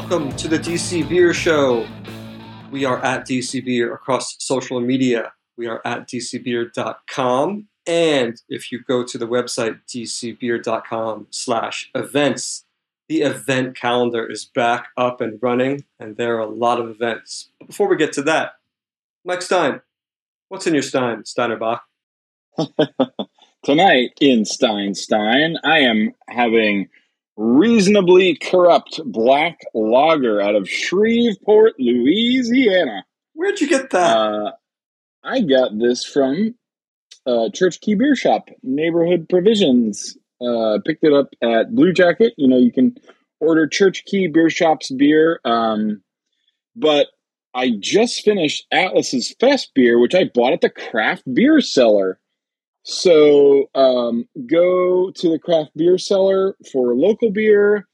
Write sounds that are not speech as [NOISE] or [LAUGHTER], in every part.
Welcome to the DC Beer Show. We are at DC Beer across social media. We are at dcbeer.com. And if you go to the website dcbeer.com slash events, the event calendar is back up and running, and there are a lot of events. But before we get to that, Mike Stein, what's in your Stein, Steinerbach? [LAUGHS] Tonight in Steinstein, I am having reasonably corrupt black lager out of Shreveport, Louisiana. Where'd you get that? Uh, I got this from uh, Church Key Beer Shop, Neighborhood Provisions. Uh, picked it up at Blue Jacket. You know, you can order Church Key Beer Shop's beer. Um, but I just finished Atlas's Fest beer, which I bought at the craft beer cellar. So um, go to the craft beer cellar for local beer.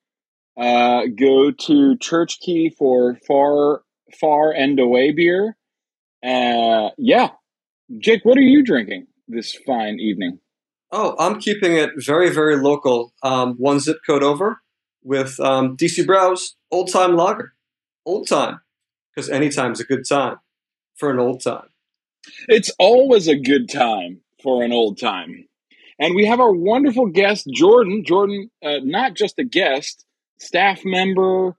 Uh, go to Church Key for far, far and away beer. Uh, yeah, Jake, what are you drinking this fine evening? Oh, I'm keeping it very, very local. Um, one zip code over with um, DC Brau's Old Time Lager. Old time, because anytime's a good time for an old time. It's always a good time for an old time. And we have our wonderful guest, Jordan. Jordan, uh, not just a guest, staff member,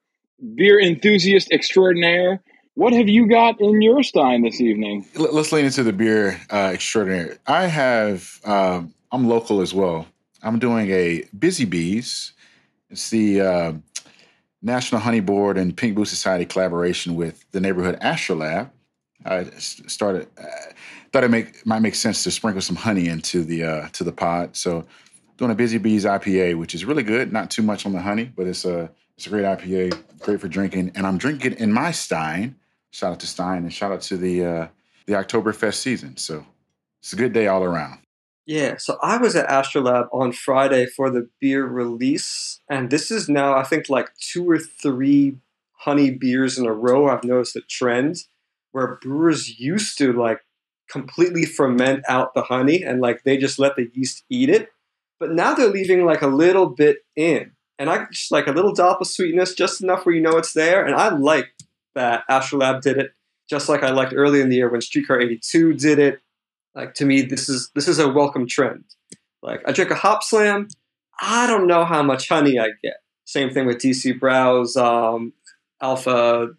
beer enthusiast extraordinaire. What have you got in your stein this evening? Let's lean into the beer uh, extraordinary. I have, uh, I'm local as well. I'm doing a Busy Bees. It's the uh, National Honey Board and Pink Boots Society collaboration with the neighborhood Astrolab. I started, uh, thought it make might make sense to sprinkle some honey into the uh, to the pod. So doing a Busy Bees IPA, which is really good. Not too much on the honey, but it's a it's a great IPA, great for drinking. And I'm drinking in my Stein. Shout out to Stein and shout out to the uh, the Oktoberfest season. So it's a good day all around. Yeah, so I was at Astrolab on Friday for the beer release, and this is now I think like two or three honey beers in a row. I've noticed a trend where brewers used to like completely ferment out the honey and like they just let the yeast eat it, but now they're leaving like a little bit in, and I just like a little dollop of sweetness, just enough where you know it's there, and I like that Astrolab did it, just like I liked early in the year when Streetcar 82 did it. Like to me, this is this is a welcome trend. Like I drink a Hopslam, I don't know how much honey I get. Same thing with DC Brau's um, Alpha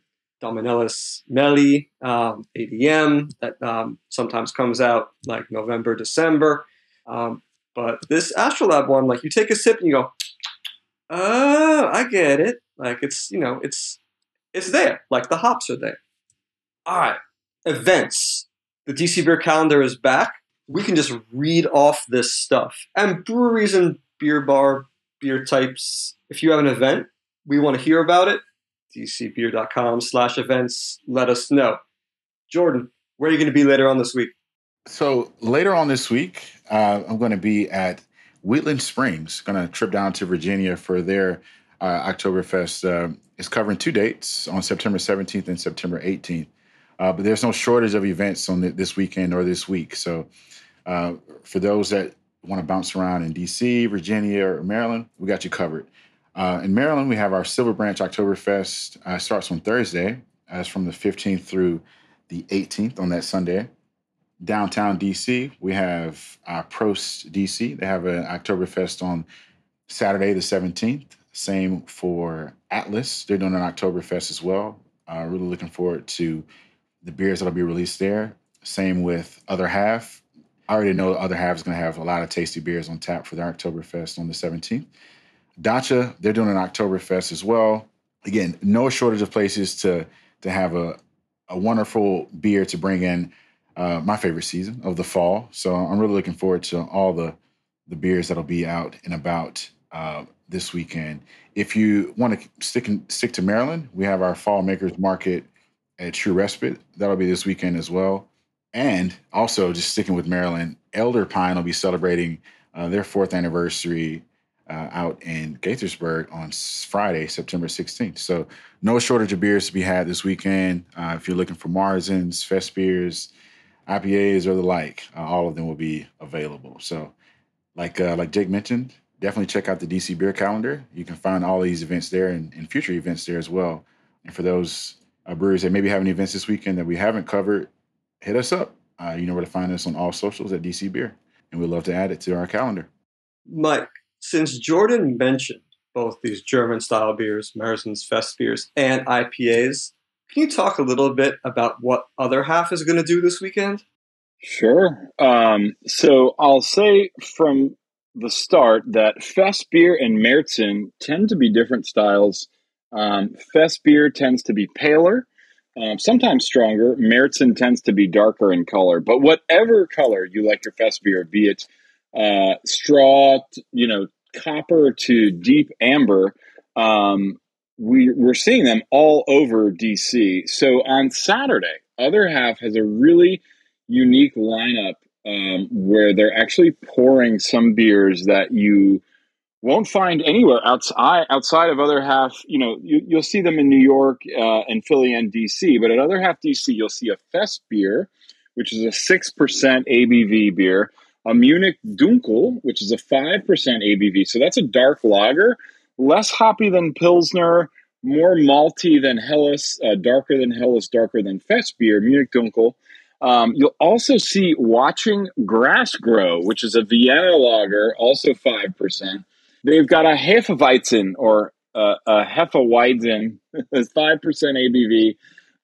Domina Mellis um, ADM that um, sometimes comes out like November, December. Um, but this Astrolab one, like you take a sip and you go, oh, I get it. Like it's you know it's it's there. Like the hops are there. All right, events. The DC Beer Calendar is back. We can just read off this stuff and breweries and beer bar beer types. If you have an event, we want to hear about it dcbeer.com slash events. Let us know. Jordan, where are you going to be later on this week? So later on this week, uh, I'm going to be at Wheatland Springs. Going to trip down to Virginia for their uh, Oktoberfest. Uh, it's covering two dates on September 17th and September 18th. Uh, but there's no shortage of events on the, this weekend or this week. So uh, for those that want to bounce around in DC, Virginia, or Maryland, we got you covered. Uh, in Maryland, we have our Silver Branch Oktoberfest. Uh, starts on Thursday, as from the 15th through the 18th on that Sunday. Downtown DC, we have uh, Prost DC. They have an Oktoberfest on Saturday, the 17th. Same for Atlas. They're doing an Oktoberfest as well. Uh, really looking forward to the beers that'll be released there. Same with Other Half. I already know Other Half is going to have a lot of tasty beers on tap for their Oktoberfest on the 17th. Dacha, they're doing an Oktoberfest as well. Again, no shortage of places to to have a a wonderful beer to bring in uh, my favorite season of the fall. So I'm really looking forward to all the the beers that'll be out and about uh, this weekend. If you want to stick in, stick to Maryland, we have our Fall Makers Market at True Respite. That'll be this weekend as well. And also, just sticking with Maryland, Elder Pine will be celebrating uh, their fourth anniversary uh, out in Gaithersburg on Friday, September 16th. So no shortage of beers to be had this weekend. Uh, if you're looking for Marzens, Fest beers, IPAs, or the like, uh, all of them will be available. So, like uh, like Jake mentioned, definitely check out the DC Beer Calendar. You can find all these events there and, and future events there as well. And for those uh, breweries that maybe having events this weekend that we haven't covered, hit us up. Uh, you know where to find us on all socials at DC Beer, and we'd love to add it to our calendar. Mike, since Jordan mentioned both these German style beers, Märzen's Fest beers, and IPAs, can you talk a little bit about what other half is going to do this weekend? Sure. Um, so I'll say from the start that Fest beer and Märzen tend to be different styles. Um, Fest beer tends to be paler, um, sometimes stronger. Märzen tends to be darker in color. But whatever color you like your Fest beer, be it uh, straw, you know, copper to deep amber, um, we, we're seeing them all over DC. So on Saturday, Other Half has a really unique lineup um, where they're actually pouring some beers that you won't find anywhere outside outside of other half. You know, you, will see them in New York uh, and Philly and DC, but at other half DC, you'll see a Fest beer, which is a six percent ABV beer, a Munich Dunkel, which is a five percent ABV. So that's a dark lager, less hoppy than Pilsner. More malty than Helles, uh, darker than Helles, darker than Fest beer, Munich Dunkel. Um, you'll also see Watching Grass Grow, which is a Vienna lager, also 5%. They've got a Hefeweizen or uh, a Hefeweizen, [LAUGHS] 5% ABV.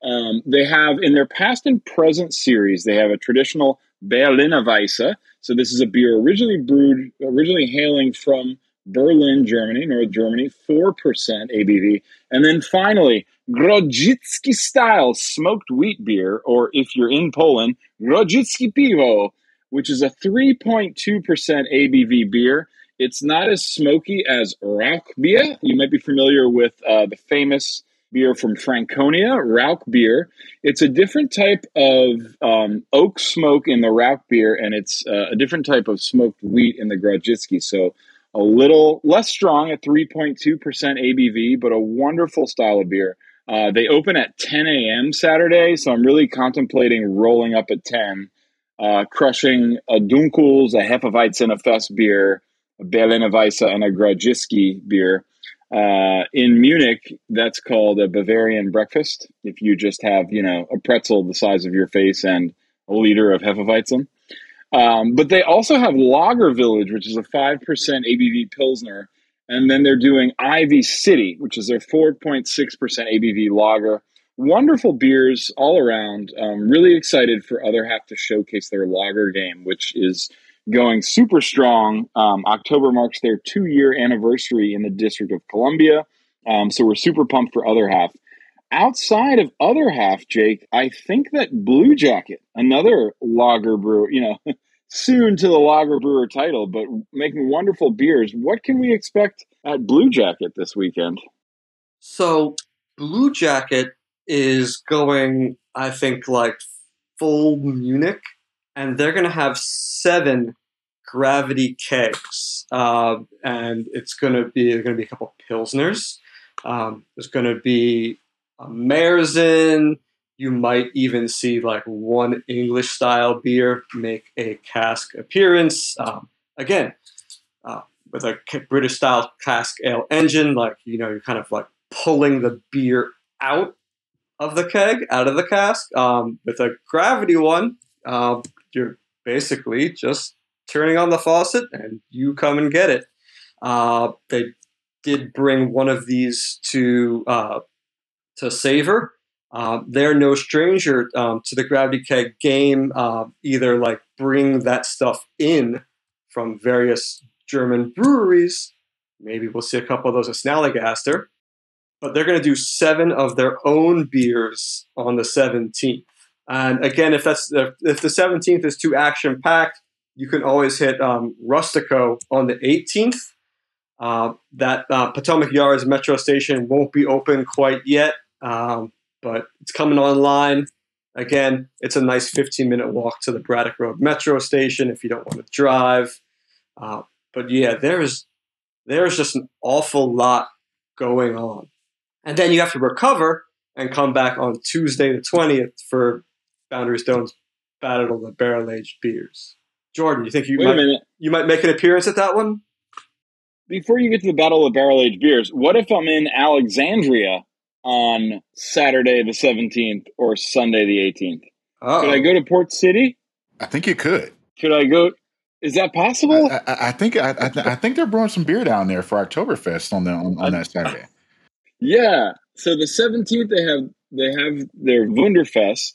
Um, they have, in their past and present series, they have a traditional Berliner Weisse. So this is a beer originally brewed, originally hailing from Berlin, Germany, North Germany, 4% ABV. And then finally, Grodziskie style smoked wheat beer, or if you're in Poland, Grodziskie Piwo, which is a 3.2% ABV beer. It's not as smoky as Rauch beer. You might be familiar with uh, the famous beer from Franconia, Rauch beer. It's a different type of um, oak smoke in the Rauch beer, and it's uh, a different type of smoked wheat in the Grodziskie. So a little less strong at 3.2% ABV, but a wonderful style of beer. Uh, they open at 10 a.m. Saturday, so I'm really contemplating rolling up at 10, uh, crushing a Dunkels, a Hefeweizen, a Fest beer, a Berliner Weisse, and a Grodziskie beer. Uh, in Munich, that's called a Bavarian breakfast. If you just have, you know, a pretzel the size of your face and a liter of Hefeweizen. Um, but they also have Lager Village, which is a 5% ABV Pilsner. And then they're doing Ivy City, which is their 4.6% ABV lager. Wonderful beers all around. Um, really excited for Other Half to showcase their lager game, which is going super strong. Um, October marks their two year anniversary in the District of Columbia. Um, so we're super pumped for Other Half. Outside of Other Half, Jake, I think that Blue Jacket, another lager brewer, you know, [LAUGHS] soon to the lager brewer title, but making wonderful beers. What can we expect at Blue Jacket this weekend? So, Blue Jacket is going, I think, like full Munich, and they're going to have seven gravity kegs, uh, and it's going to be going to be a couple pilsners. Um, there's going to be a Märzen, you might even see like one English style beer make a cask appearance. Um, again, uh, with a British style cask ale engine, like, you know, you're kind of like pulling the beer out of the keg, out of the cask. Um, with a gravity one, uh, you're basically just turning on the faucet and you come and get it. Uh, they did bring one of these to uh, to Savor um, they're no stranger um, to the gravity keg game. Uh, either like bring that stuff in from various German breweries. Maybe we'll see a couple of those at Snallygaster. But they're going to do seven of their own beers on the 17th. And again, if that's if the 17th is too action packed, you can always hit um, Rustico on the 18th. Uh, that uh, Potomac Yards metro station won't be open quite yet. Um, but it's coming online. Again, it's a nice 15 minute walk to the Braddock Road Metro station if you don't want to drive. Uh, but yeah, there's there's just an awful lot going on, and then you have to recover and come back on Tuesday the 20th for Boundary Stone's Battle of the Barrel Aged Beers. Jordan, you think you Wait might you might make an appearance at that one? before you get to the Battle of Barrel Aged Beers, what if I'm in Alexandria on Saturday the 17th or Sunday the 18th? Oh, Could I oh. go to Port City? I think you could. Could I go? Is that possible? I, I, I think I, I, th- I think they're brewing some beer down there for Oktoberfest on the on, on that Saturday. yeah. So the 17th they have they have their Wunderfest,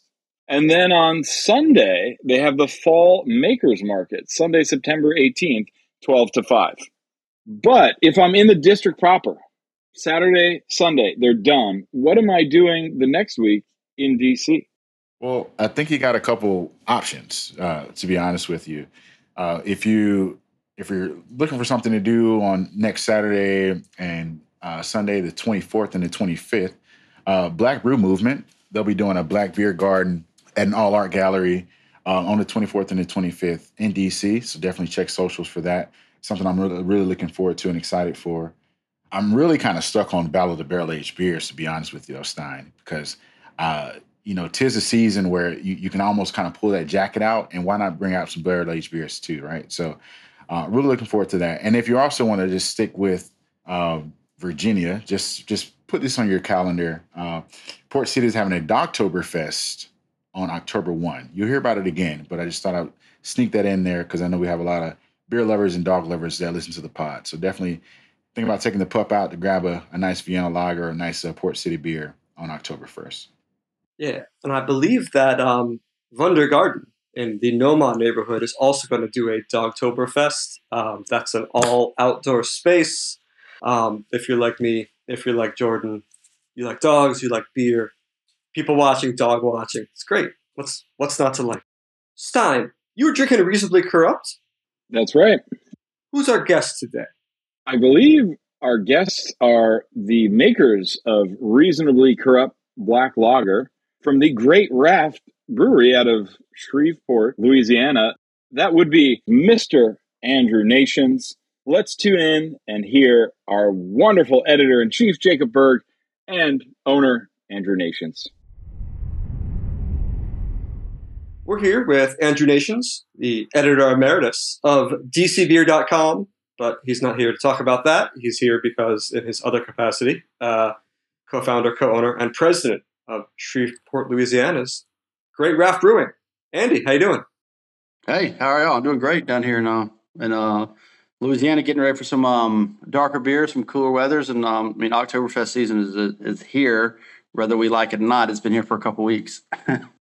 and then on Sunday they have the Fall Makers Market, Sunday September 18th, 12 to 5. But if I'm in the district proper, Saturday, Sunday, they're done. What am I doing the next week in DC? Well, I think you got a couple options. Uh, to be honest with you, uh, if you if you're looking for something to do on next Saturday and uh, Sunday, the 24th and the 25th, uh, Black Brew Movement they'll be doing a Black Beer Garden at an All Art Gallery uh, on the 24th and the 25th in DC. So definitely check socials for that. Something I'm really really looking forward to and excited for. I'm really kind of stuck on Battle of the Barrel Aged beers, to be honest with you, Stein, because uh, you know, tis a season where you, you can almost kind of pull that jacket out, and why not bring out some barrel aged beers too, right? So, uh, really looking forward to that. And if you also want to just stick with uh, Virginia, just just put this on your calendar. Uh, Port City is having a Dogtoberfest on October one. You'll hear about it again, but I just thought I'd sneak that in there because I know we have a lot of beer lovers and dog lovers that listen to the pod. So definitely think about taking the pup out to grab a, a nice Vienna lager a nice uh, Port City beer on October first. yeah. And I believe that um, Wundergarten in the Noma neighborhood is also going to do a Dogtoberfest. Um, that's an all outdoor space. Um, if you're like me, if you're like Jordan, you like dogs, you like beer, people watching, dog watching. It's great. What's what's not to like? Stein, you were drinking a reasonably corrupt. That's right. Who's our guest today? I believe our guests are the makers of Reasonably Corrupt Black Lager from the Great Raft Brewery out of Shreveport, Louisiana. That would be Mr. Andrew Nations. Let's tune in and hear our wonderful editor in chief, Jacob Berg, and owner, Andrew Nations. We're here with Andrew Nations, the editor emeritus of DCBeer.com, but he's not here to talk about that. He's here because, in his other capacity, uh, co founder, co owner, and president of Shreveport, Louisiana's Great Raft Brewing. Andy, how you doing? Hey, how are y'all? I'm doing great down here in uh, in uh, Louisiana, getting ready for some um, darker beers, some cooler weathers, and um, I mean Oktoberfest season is is here, whether we like it or not. It's been here for a couple weeks. [LAUGHS]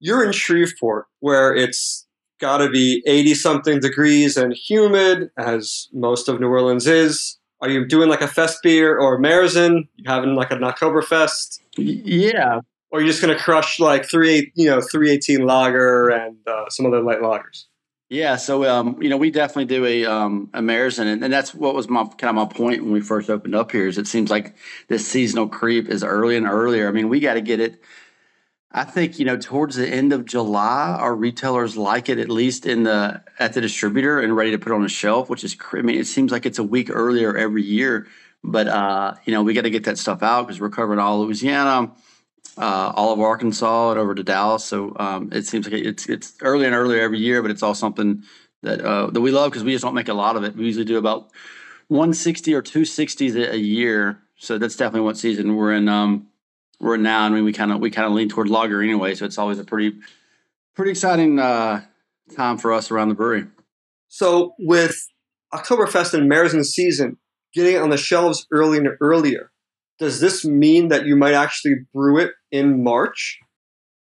You're in Shreveport, where it's got to be 80 something degrees and humid, as most of New Orleans is. Are you doing like a fest beer or a Märzen? You having like an Oktoberfest? Yeah, Or are you just going to crush like three, you know, 318 lager and uh, some other light lagers? yeah. So um, you know, we definitely do a um, a Märzen, and, and that's what was my kind of my point when we first opened up here. Is it seems like this seasonal creep is early and earlier. I mean, we got to get it. I think you know towards the end of July, our retailers like it at least in the at the distributor and ready to put on the shelf, which is I mean it seems like it's a week earlier every year, but uh, you know we got to get that stuff out because we're covering all Louisiana, uh, all of Arkansas, and over to Dallas. So um, it seems like it's it's earlier and earlier every year, but it's all something that uh, that we love because we just don't make a lot of it. We usually do about 160 or 260s a, a year, so that's definitely what season we're in. Um, we're now. I mean, we kind of we kind of lean toward lager anyway, so it's always a pretty pretty exciting uh, time for us around the brewery. So with Oktoberfest and Märzen season getting it on the shelves early and earlier, does this mean that you might actually brew it in March?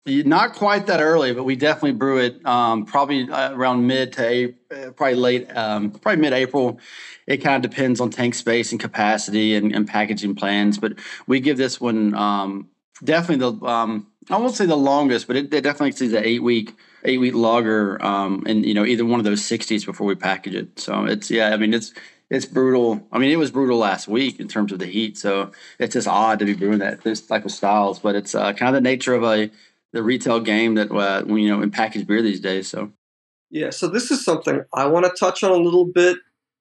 Not quite that early, but we definitely brew it um, probably uh, around mid to April, probably late, um, probably mid April. It kind of depends on tank space and capacity and, and packaging plans, but we give this one um, definitely the um, I won't say the longest, but it, it definitely exceeds the eight week eight week um, and you know either one of those sixties before we package it. So it's yeah, I mean it's it's brutal. I mean it was brutal last week in terms of the heat, so it's just odd to be brewing that this type of styles, but it's uh, kind of the nature of a the retail game that uh, you know in packaged beer these days. So Yeah, so this is something I want to touch on a little bit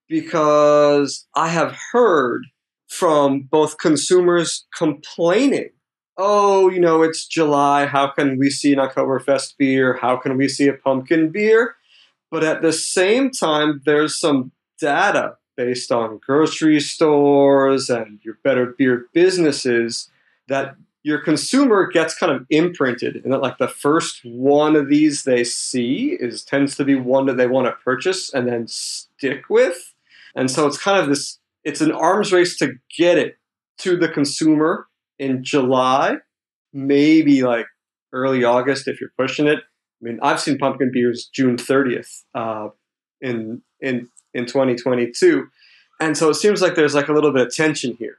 because I have heard from both consumers complaining, oh, you know, it's July. How can we see an Oktoberfest beer? How can we see a pumpkin beer? But at the same time, there's some data based on grocery stores and your better beer businesses that your consumer gets kind of imprinted and that like the first one of these they see is tends to be one that they want to purchase and then stick with. And so it's kind of this it's an arms race to get it to the consumer in july maybe like early august if you're pushing it. I mean i've seen pumpkin beers june 30th uh, in in in 2022 and so it seems like there's like a little bit of tension here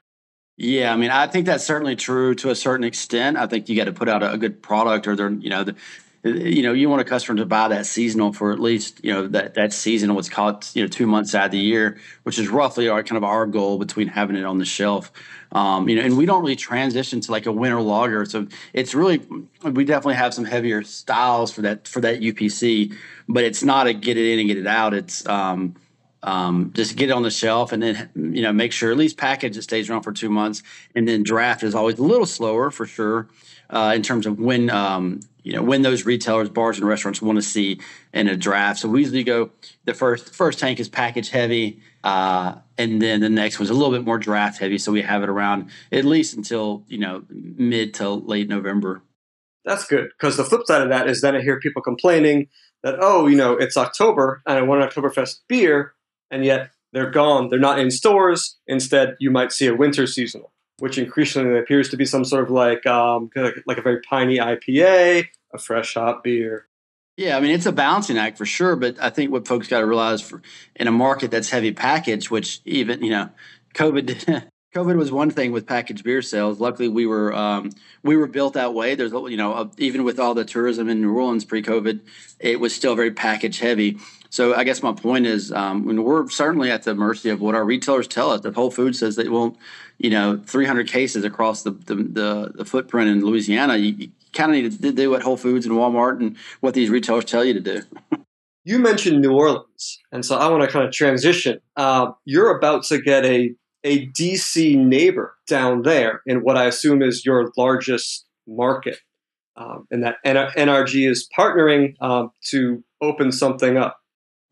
yeah, I mean, I think that's certainly true to a certain extent. I think you got to put out a, good product, or they're, you know, the, you know, you want a customer to buy that seasonal for at least, you know, that that season what's called, you know, two months out of the year, which is roughly our kind of our goal between having it on the shelf. Um, you know, and we don't really transition to like a winter lager, so it's really we definitely have some heavier styles for that for that UPC, but it's not a get it in and get it out. It's um, um, just get it on the shelf and then you know make sure at least package it stays around for two months. And then draft is always a little slower for sure uh, in terms of when um, you know when those retailers bars and restaurants want to see in a draft. So we usually go the first first tank is package heavy uh, and then the next one's a little bit more draft heavy. So we have it around at least until you know mid to late november. That's good because the flip side of that is then i hear people complaining that oh you know it's october and i want an oktoberfest beer and yet they're gone. They're not in stores. Instead, you might see a winter seasonal, which increasingly appears to be some sort of like um, like a very piney IPA, a fresh hop beer. Yeah, I mean it's a balancing act for sure, but I think what folks got to realize for in a market that's heavy package, which even you know, COVID [LAUGHS] COVID was one thing with packaged beer sales. Luckily, we were um, we were built that way. There's you know even with all the tourism in New Orleans pre-COVID, it was still very package heavy. So I guess my point is, um, we're certainly at the mercy of what our retailers tell us. If Whole Foods says they won't, you know, 300 cases across the the, the, the footprint in Louisiana, you, you kind of need to do what Whole Foods and Walmart and what these retailers tell you to do. you mentioned New Orleans, and so I want to kind of transition. Uh, you're about to get a a DC neighbor down there in what I assume is your largest market, um, and that NRG is partnering um, to open something up.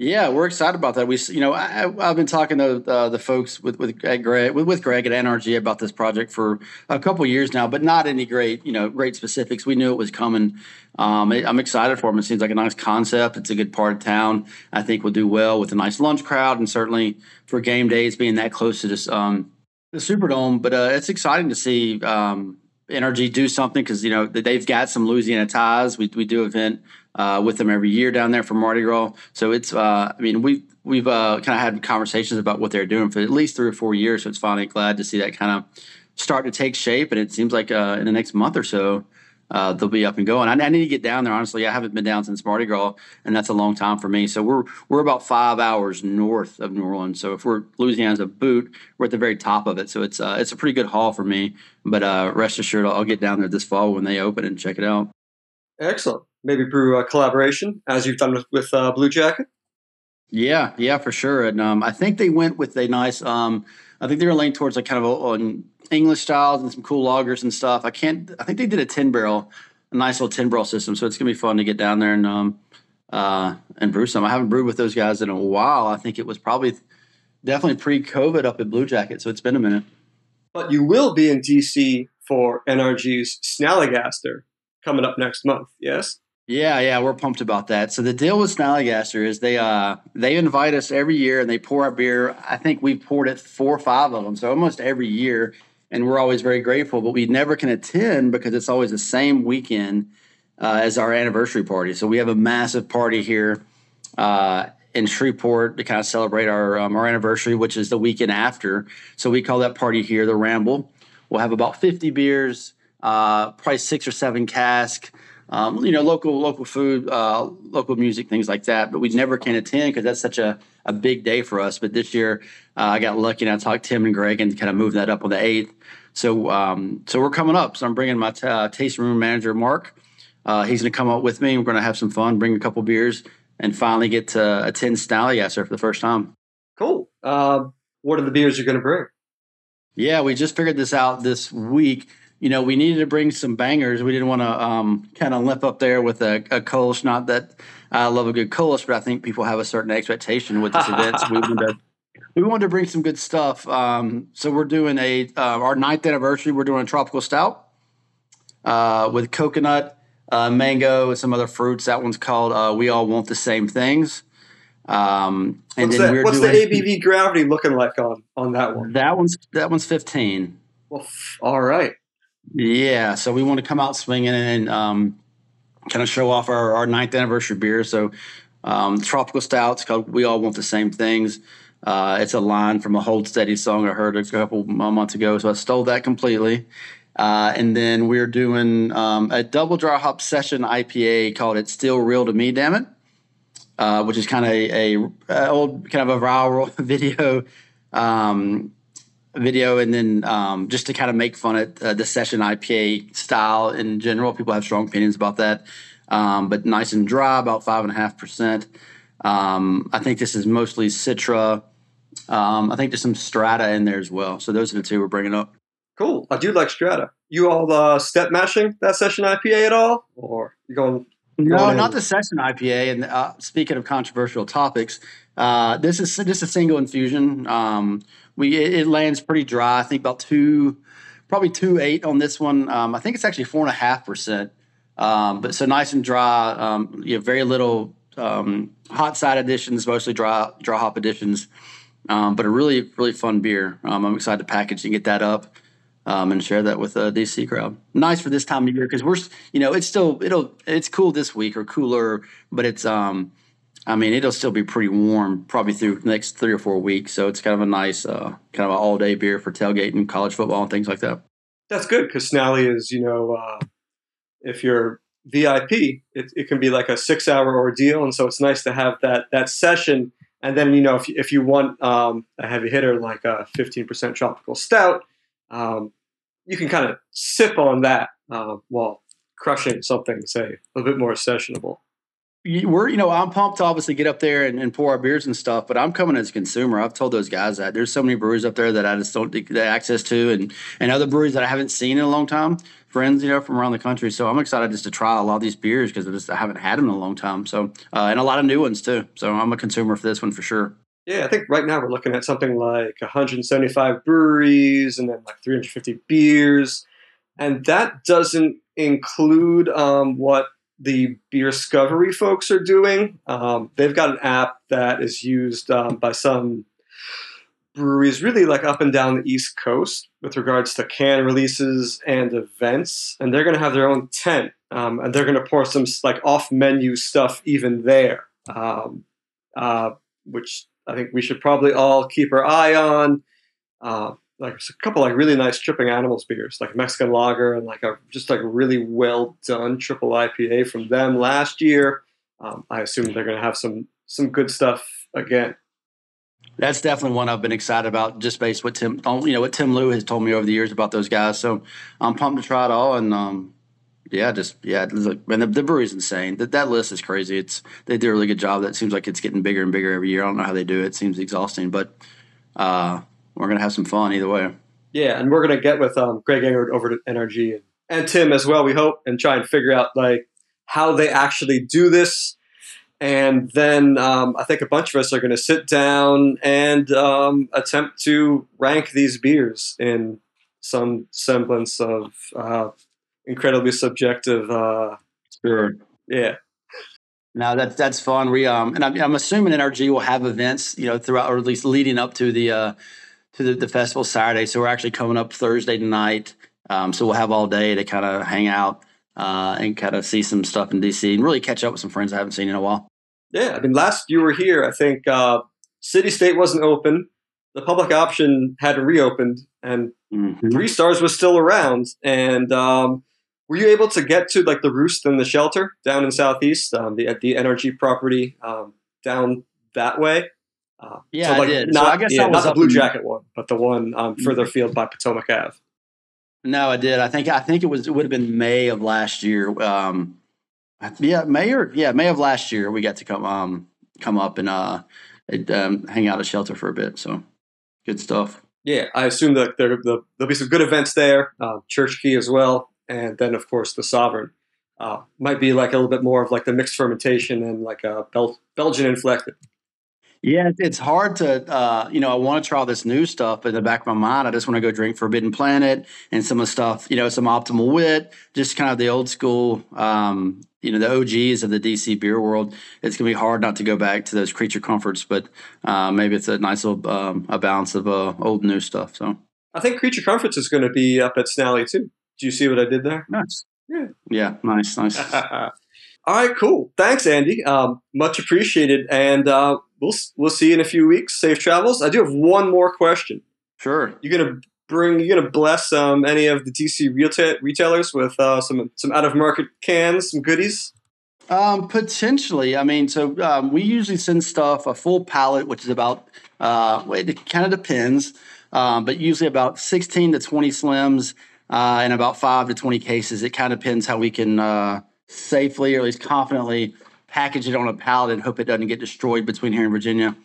Yeah, we're excited about that. We, you know, I, have been talking to uh, the folks with with Greg with, with Greg at NRG about this project for a couple years now, but not any great, you know, great specifics. We knew it was coming. Um, I'm excited for him. It seems like a nice concept. It's a good part of town. I think we'll do well with a nice lunch crowd, and certainly for game days being that close to this um, the Superdome. But uh, it's exciting to see um, NRG do something because you know they've got some Louisiana ties. We we do event uh, with them every year down there for Mardi Gras. So it's, uh, I mean, we we've uh, kind of had conversations about what they're doing for at least three or four years. So it's finally glad to see that kind of start to take shape. And it seems like uh, in the next month or so, uh, they'll be up and going. I, I, need to get down there. Honestly, I haven't been down since Mardi Gras, and that's a long time for me. So we're we're about five hours north of New Orleans. So if we're Louisiana's a boot, we're at the very top of it. So it's uh, it's a pretty good haul for me. But uh, rest assured, I'll, I'll get down there this fall when they open and check it out. Excellent maybe brew a collaboration as you've done with, with uh, Blue Jacket? Yeah, yeah, for sure. And um, I think they went with a nice. Um, I think they were leaning towards like kind of on English styles and some cool lagers and stuff. I can't. I think they did a ten barrel, a nice little ten barrel system. So it's gonna be fun to get down there and um, uh, and brew some. I haven't brewed with those guys in a while. I think it was probably definitely pre-COVID up at Blue Jacket. So it's been a minute. But you will be in DC for NRG's Snallygaster coming up next month. Yes. Yeah, yeah, we're pumped about that. So the deal with Snallygaster is they uh they invite us every year and they pour our beer. I think we've poured it four or five of them, so almost every year, and we're always very grateful. But we never can attend because it's always the same weekend uh, as our anniversary party. So we have a massive party here uh, in Shreveport to kind of celebrate our um, our anniversary, which is the weekend after. So we call that party here the Ramble. We'll have about fifty beers, uh, probably six or seven cask um, you know, local local food, uh, local music, things like that. But we never can attend because that's such a, a big day for us. But this year, uh, I got lucky and I talked to Tim and Greg and kind of moved that up on the eighth. So um, so we're coming up. So I'm bringing my t- uh, tasting room manager Mark. Uh, he's going to come up with me. We're going to have some fun, bring a couple beers, and finally get to attend Snallygaster for the first time. Cool. Uh, what are the beers you're going to bring? Yeah, we just figured this out this week you know, we needed to bring some bangers. We didn't want to um, kind of limp up there with a, a Kolsch. Not that I love a good Kolsch, but I think people have a certain expectation with this event. So [LAUGHS] we wanted to We wanted to bring some good stuff. Um, so we're doing a uh, our ninth anniversary. We're doing a tropical stout uh, with coconut, uh, mango, and some other fruits. That one's called uh, "We All Want the Same Things." Um, and What's, then that, we're what's the doing ABV gravity looking like on on that one? that one's that one's fifteen. Well, all right. Yeah, so we want to come out swinging and um, kind of show off our, our ninth anniversary beer. So, um, tropical stouts called "We All Want the Same Things." Uh, it's a line from a Hold Steady song I heard a couple months ago, so I stole that completely. Uh, and then we're doing um, a double dry hop session IPA called "It's Still Real to Me." Damn it, uh, which is kind of a, a, old kind of a viral [LAUGHS] video. Um, video and then um, just to kind of make fun at uh, the session IPA style in general. People have strong opinions about that, um, but nice and dry, about five and a half percent. Um, I think this is mostly Citra. Um, I think there's some Strata in there as well. So those are the two we're bringing up. Cool. I do like Strata. You all uh, step mashing that session IPA at all, or you going? No, going not the session IPA. And uh, speaking of controversial topics, uh, this is just a single infusion. Um, we it, it lands pretty dry. I think about two, probably two eight on this one. Um, I think it's actually four and a half percent. Um, but so nice and dry. Um, you have very little um, hot side additions, mostly dry dry hop additions. Um, but a really really fun beer. Um, I'm excited to package and get that up um, and share that with the DC crowd. Nice for this time of year because we're you know it's still it'll it's cool this week or cooler, but it's um I mean it'll still be pretty warm probably through next three or four weeks. So it's kind of a nice uh, kind of an all day beer for tailgating, college football, and things like that. That's good because Snally is, you know, uh, if you're VIP, it, it can be like a six hour ordeal, and so it's nice to have that that session. And then you know if if you want um, a heavy hitter like a 15% tropical stout, um, you can kind of sip on that uh, while crushing something, say a bit more sessionable. We're, you know, I'm pumped to obviously get up there and, and pour our beers and stuff, but I'm coming as a consumer. I've told those guys that there's so many breweries up there that I just don't get access to, and and other breweries that I haven't seen in a long time. Friends, you know, from around the country. So I'm excited just to try a lot of these beers because I just I haven't had them in a long time. So uh, and a lot of new ones too. So I'm a consumer for this one for sure. Yeah, I think right now we're looking at something like 175 breweries and then like 350 beers. And that doesn't include um, what the Beer Discovery folks are doing. Um, they've got an app that is used um, by some breweries, really like up and down the East Coast, with regards to can releases and events. And they're going to have their own tent, um, and they're going to pour some like off-menu stuff even there, um, uh, which I think we should probably all keep our eye on. Uh, like a couple like really nice tripping animals beers, like Mexican lager and like a just like really well done triple IPA from them last year. Um, I assume they're going to have some some good stuff again. That's definitely one I've been excited about, just based what Tim, you know, what Tim Lou has told me over the years about those guys. So I'm pumped to try it all, and um, yeah, just yeah, look, man, the, the brewery's insane. That that list is crazy. It's they do a really good job. That seems like it's getting bigger and bigger every year. I don't know how they do it. It seems exhausting, but uh, we're gonna have some fun either way. Yeah, and we're going to get with um, Greg Engert over to NRG and, and Tim as well. We hope and try and figure out like how they actually do this. And then um, I think a bunch of us are going to sit down and um, attempt to rank these beers in some semblance of uh, incredibly subjective. Uh, Sure. yeah, Now that's that's fun. We um, and I'm, I'm assuming NRG will have events, you know, throughout or at least leading up to the uh, to the, the festival Saturday. So we're actually coming up Thursday night. Um, so we'll have all day to kind of hang out uh, and kind of see some stuff in DC and really catch up with some friends I haven't seen in a while. yeah. I mean, last you were here, I think uh, City State wasn't open. The public option had reopened, and Mhm. Three Stars was still around. And um, were you able to get to like the Roost and the Shelter down in Southeast, um, the at the NRG property um, down that way? Uh, Yeah, I did. So I guess yeah, I was not the Blue Jacket one, but the one um, further afield by Potomac Ave. No, I did. I think I think it was it would have been May of last year. Um, yeah, May or yeah, May of last year. We got to come um come up and uh um, hang out at shelter for a bit. So good stuff. Yeah, I assume that there, there'll be some good events there. Uh, Church Key as well, and then of course the Sovereign uh, might be like a little bit more of like the mixed fermentation and like a Bel- Belgian inflected. Yeah, it's hard to, uh, you know, I want to try all this new stuff, but in the back of my mind, I just want to go drink Forbidden Planet and some of the stuff, you know, some Optimal Wit, just kind of the old school, um, you know, the OGs of the DC beer world. It's going to be hard not to go back to those creature comforts, but uh, maybe it's a nice little um, a balance of uh, old new stuff. So I think Creature Comforts is going to be up at Snally too. Do you see what I did there? nice. Yeah. Yeah, nice, nice. [LAUGHS] All right, cool. Thanks, Andy. Um, much appreciated. And uh, we'll we'll see you in a few weeks. Safe travels. I do have one more question. Sure. You're gonna bring? you're gonna bless um, any of the DC retail, retailers with uh, some some out of market cans, some goodies? Um, potentially. I mean, so um, we usually send stuff a full pallet, which is about. Uh, well, it kind of depends, um, but usually about sixteen to twenty slims uh, and about five to twenty cases. It kind of depends how we can uh, safely or at least confidently package it on a pallet and hope it doesn't get destroyed between here and Virginia.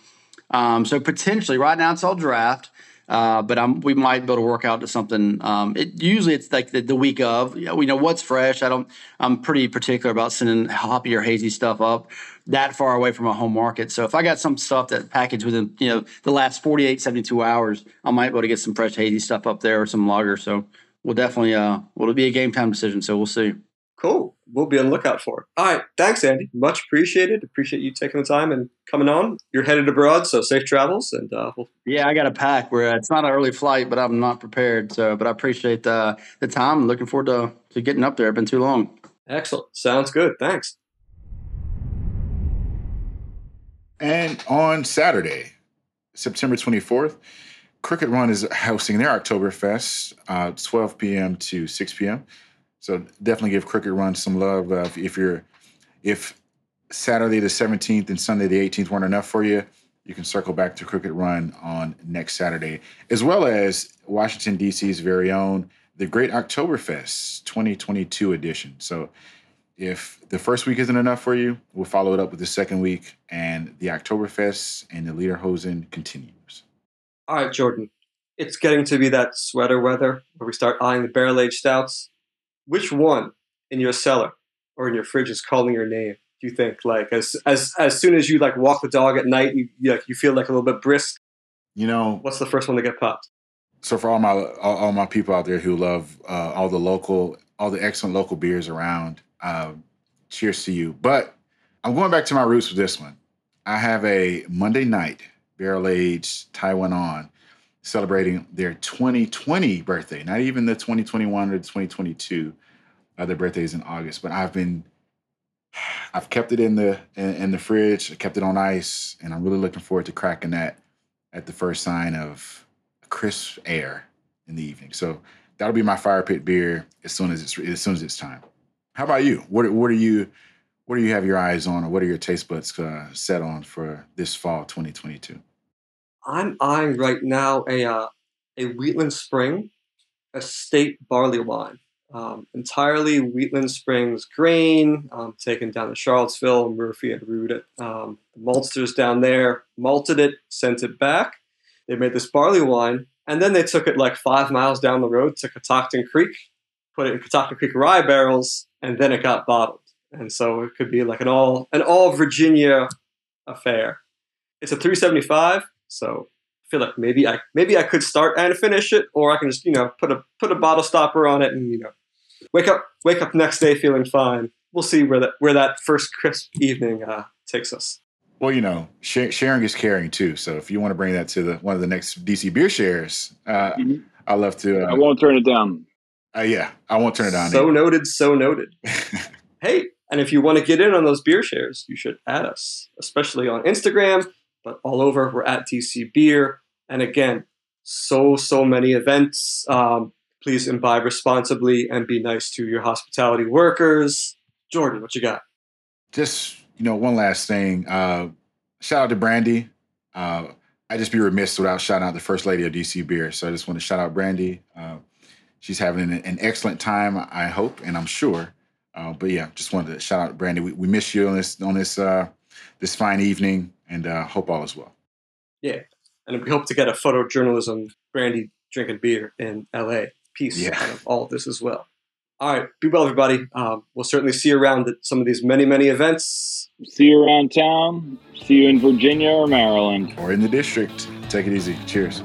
Um, so potentially, right now it's all draft. Uh, but I'm, we might be able to work out to something. Um, it usually it's like the, the week of. You know, we know what's fresh. I don't. I'm pretty particular about sending hoppy or hazy stuff up that far away from a home market. So if I got some stuff that packaged within you know the last 48, 72 hours, I might be able to get some fresh hazy stuff up there or some lager. So we'll definitely. Uh, well, it'll be a game time decision. So we'll see. Cool. We'll be on the lookout for it. All right. Thanks, Andy. Much appreciated. Appreciate you taking the time and coming on. You're headed abroad, so safe travels. And uh, we'll Yeah, I got a pack where it's not an early flight, but I'm not prepared. So, but I appreciate the the time. I'm looking forward to to getting up there. It's been too long. excellent. Sounds good. Thanks. And on Saturday, September 24th, Crooked Run is hosting their Oktoberfest, uh, 12 p.m. to 6 p.m. So definitely give Crooked Run some love. Uh, if, if you're, if Saturday the 17th and Sunday the 18th weren't enough for you, you can circle back to Crooked Run on next Saturday, as well as Washington D.C.'s very own the Great Oktoberfest 2022 edition. So if the first week isn't enough for you, we'll follow it up with the second week, and the Oktoberfest and the Lederhosen continues. All right, Jordan. It's getting to be that sweater weather where we start eyeing the barrel aged stouts. Which one in your cellar or in your fridge is calling your name? Do you think like as as as soon as you like walk the dog at night, you you, like, you feel like a little bit brisk? You know, What's the first one to get popped? so for all my all, all my people out there who love uh, all the local, all the excellent local beers around, uh, cheers to you. But I'm going back to my roots with this one. I have a Monday night barrel aged Taiwan on celebrating their 2020 birthday, not even the 2021 or the 2022. Uh, their birthday is in August, but I've been [SIGHS] I've kept it in the in, in the fridge, I kept it on ice, and I'm really looking forward to cracking that at the first sign of crisp air in the evening. So that'll be my fire pit beer as soon as it's as soon as it's time. How about you? What what are you what do you have your eyes on, or what are your taste buds uh, set on for this fall 2022? I'm eyeing right now a uh, a Wheatland Spring estate barley wine. Um, entirely Wheatland Springs grain, um, taken down to Charlottesville, Murphy and brewed it. Um, the maltsters down there malted it, sent it back. They made this barley wine, and then they took it like five miles down the road to Catoctin Creek, put it in Catoctin Creek rye barrels, and then it got bottled. And so it could be like an all an all Virginia affair. It's a 375, so I feel like maybe I maybe I could start and finish it, or I can just you know put a put a bottle stopper on it and you know wake up wake up next day feeling fine. We'll see where that where that first crisp evening uh, takes us. Well, you know, share, sharing is caring too. So if you want to bring that to the one of the next DC beer shares, uh, Mhm. I'd love to. I Uh, won't turn it down. uh, yeah, I won't turn it down. So noted, so noted. [LAUGHS] hey, and if you want to get in on those beer shares, you should add us, especially on Instagram, but all over. We're at DC Beer. And again, so, so many events. Um, please imbibe responsibly and be nice to your hospitality workers. Jordan, what you got? just you know one last thing uh shout out to brandy uh i just be remiss without shouting out the first lady of dc beer so i just want to shout out brandy uh she's having an, an excellent time i hope and i'm sure uh but yeah just wanted to shout out brandy we, we miss you on this on this uh this fine evening and uh hope all is well Yeah. And we hope to get a photojournalism brandy drinking beer in LA piece Yeah. out of all of this as well. All right, be well, everybody. Um, we'll certainly see you around at some of these many, many events. See you around town. See you in Virginia or Maryland. Or in the district. Take it easy. Cheers.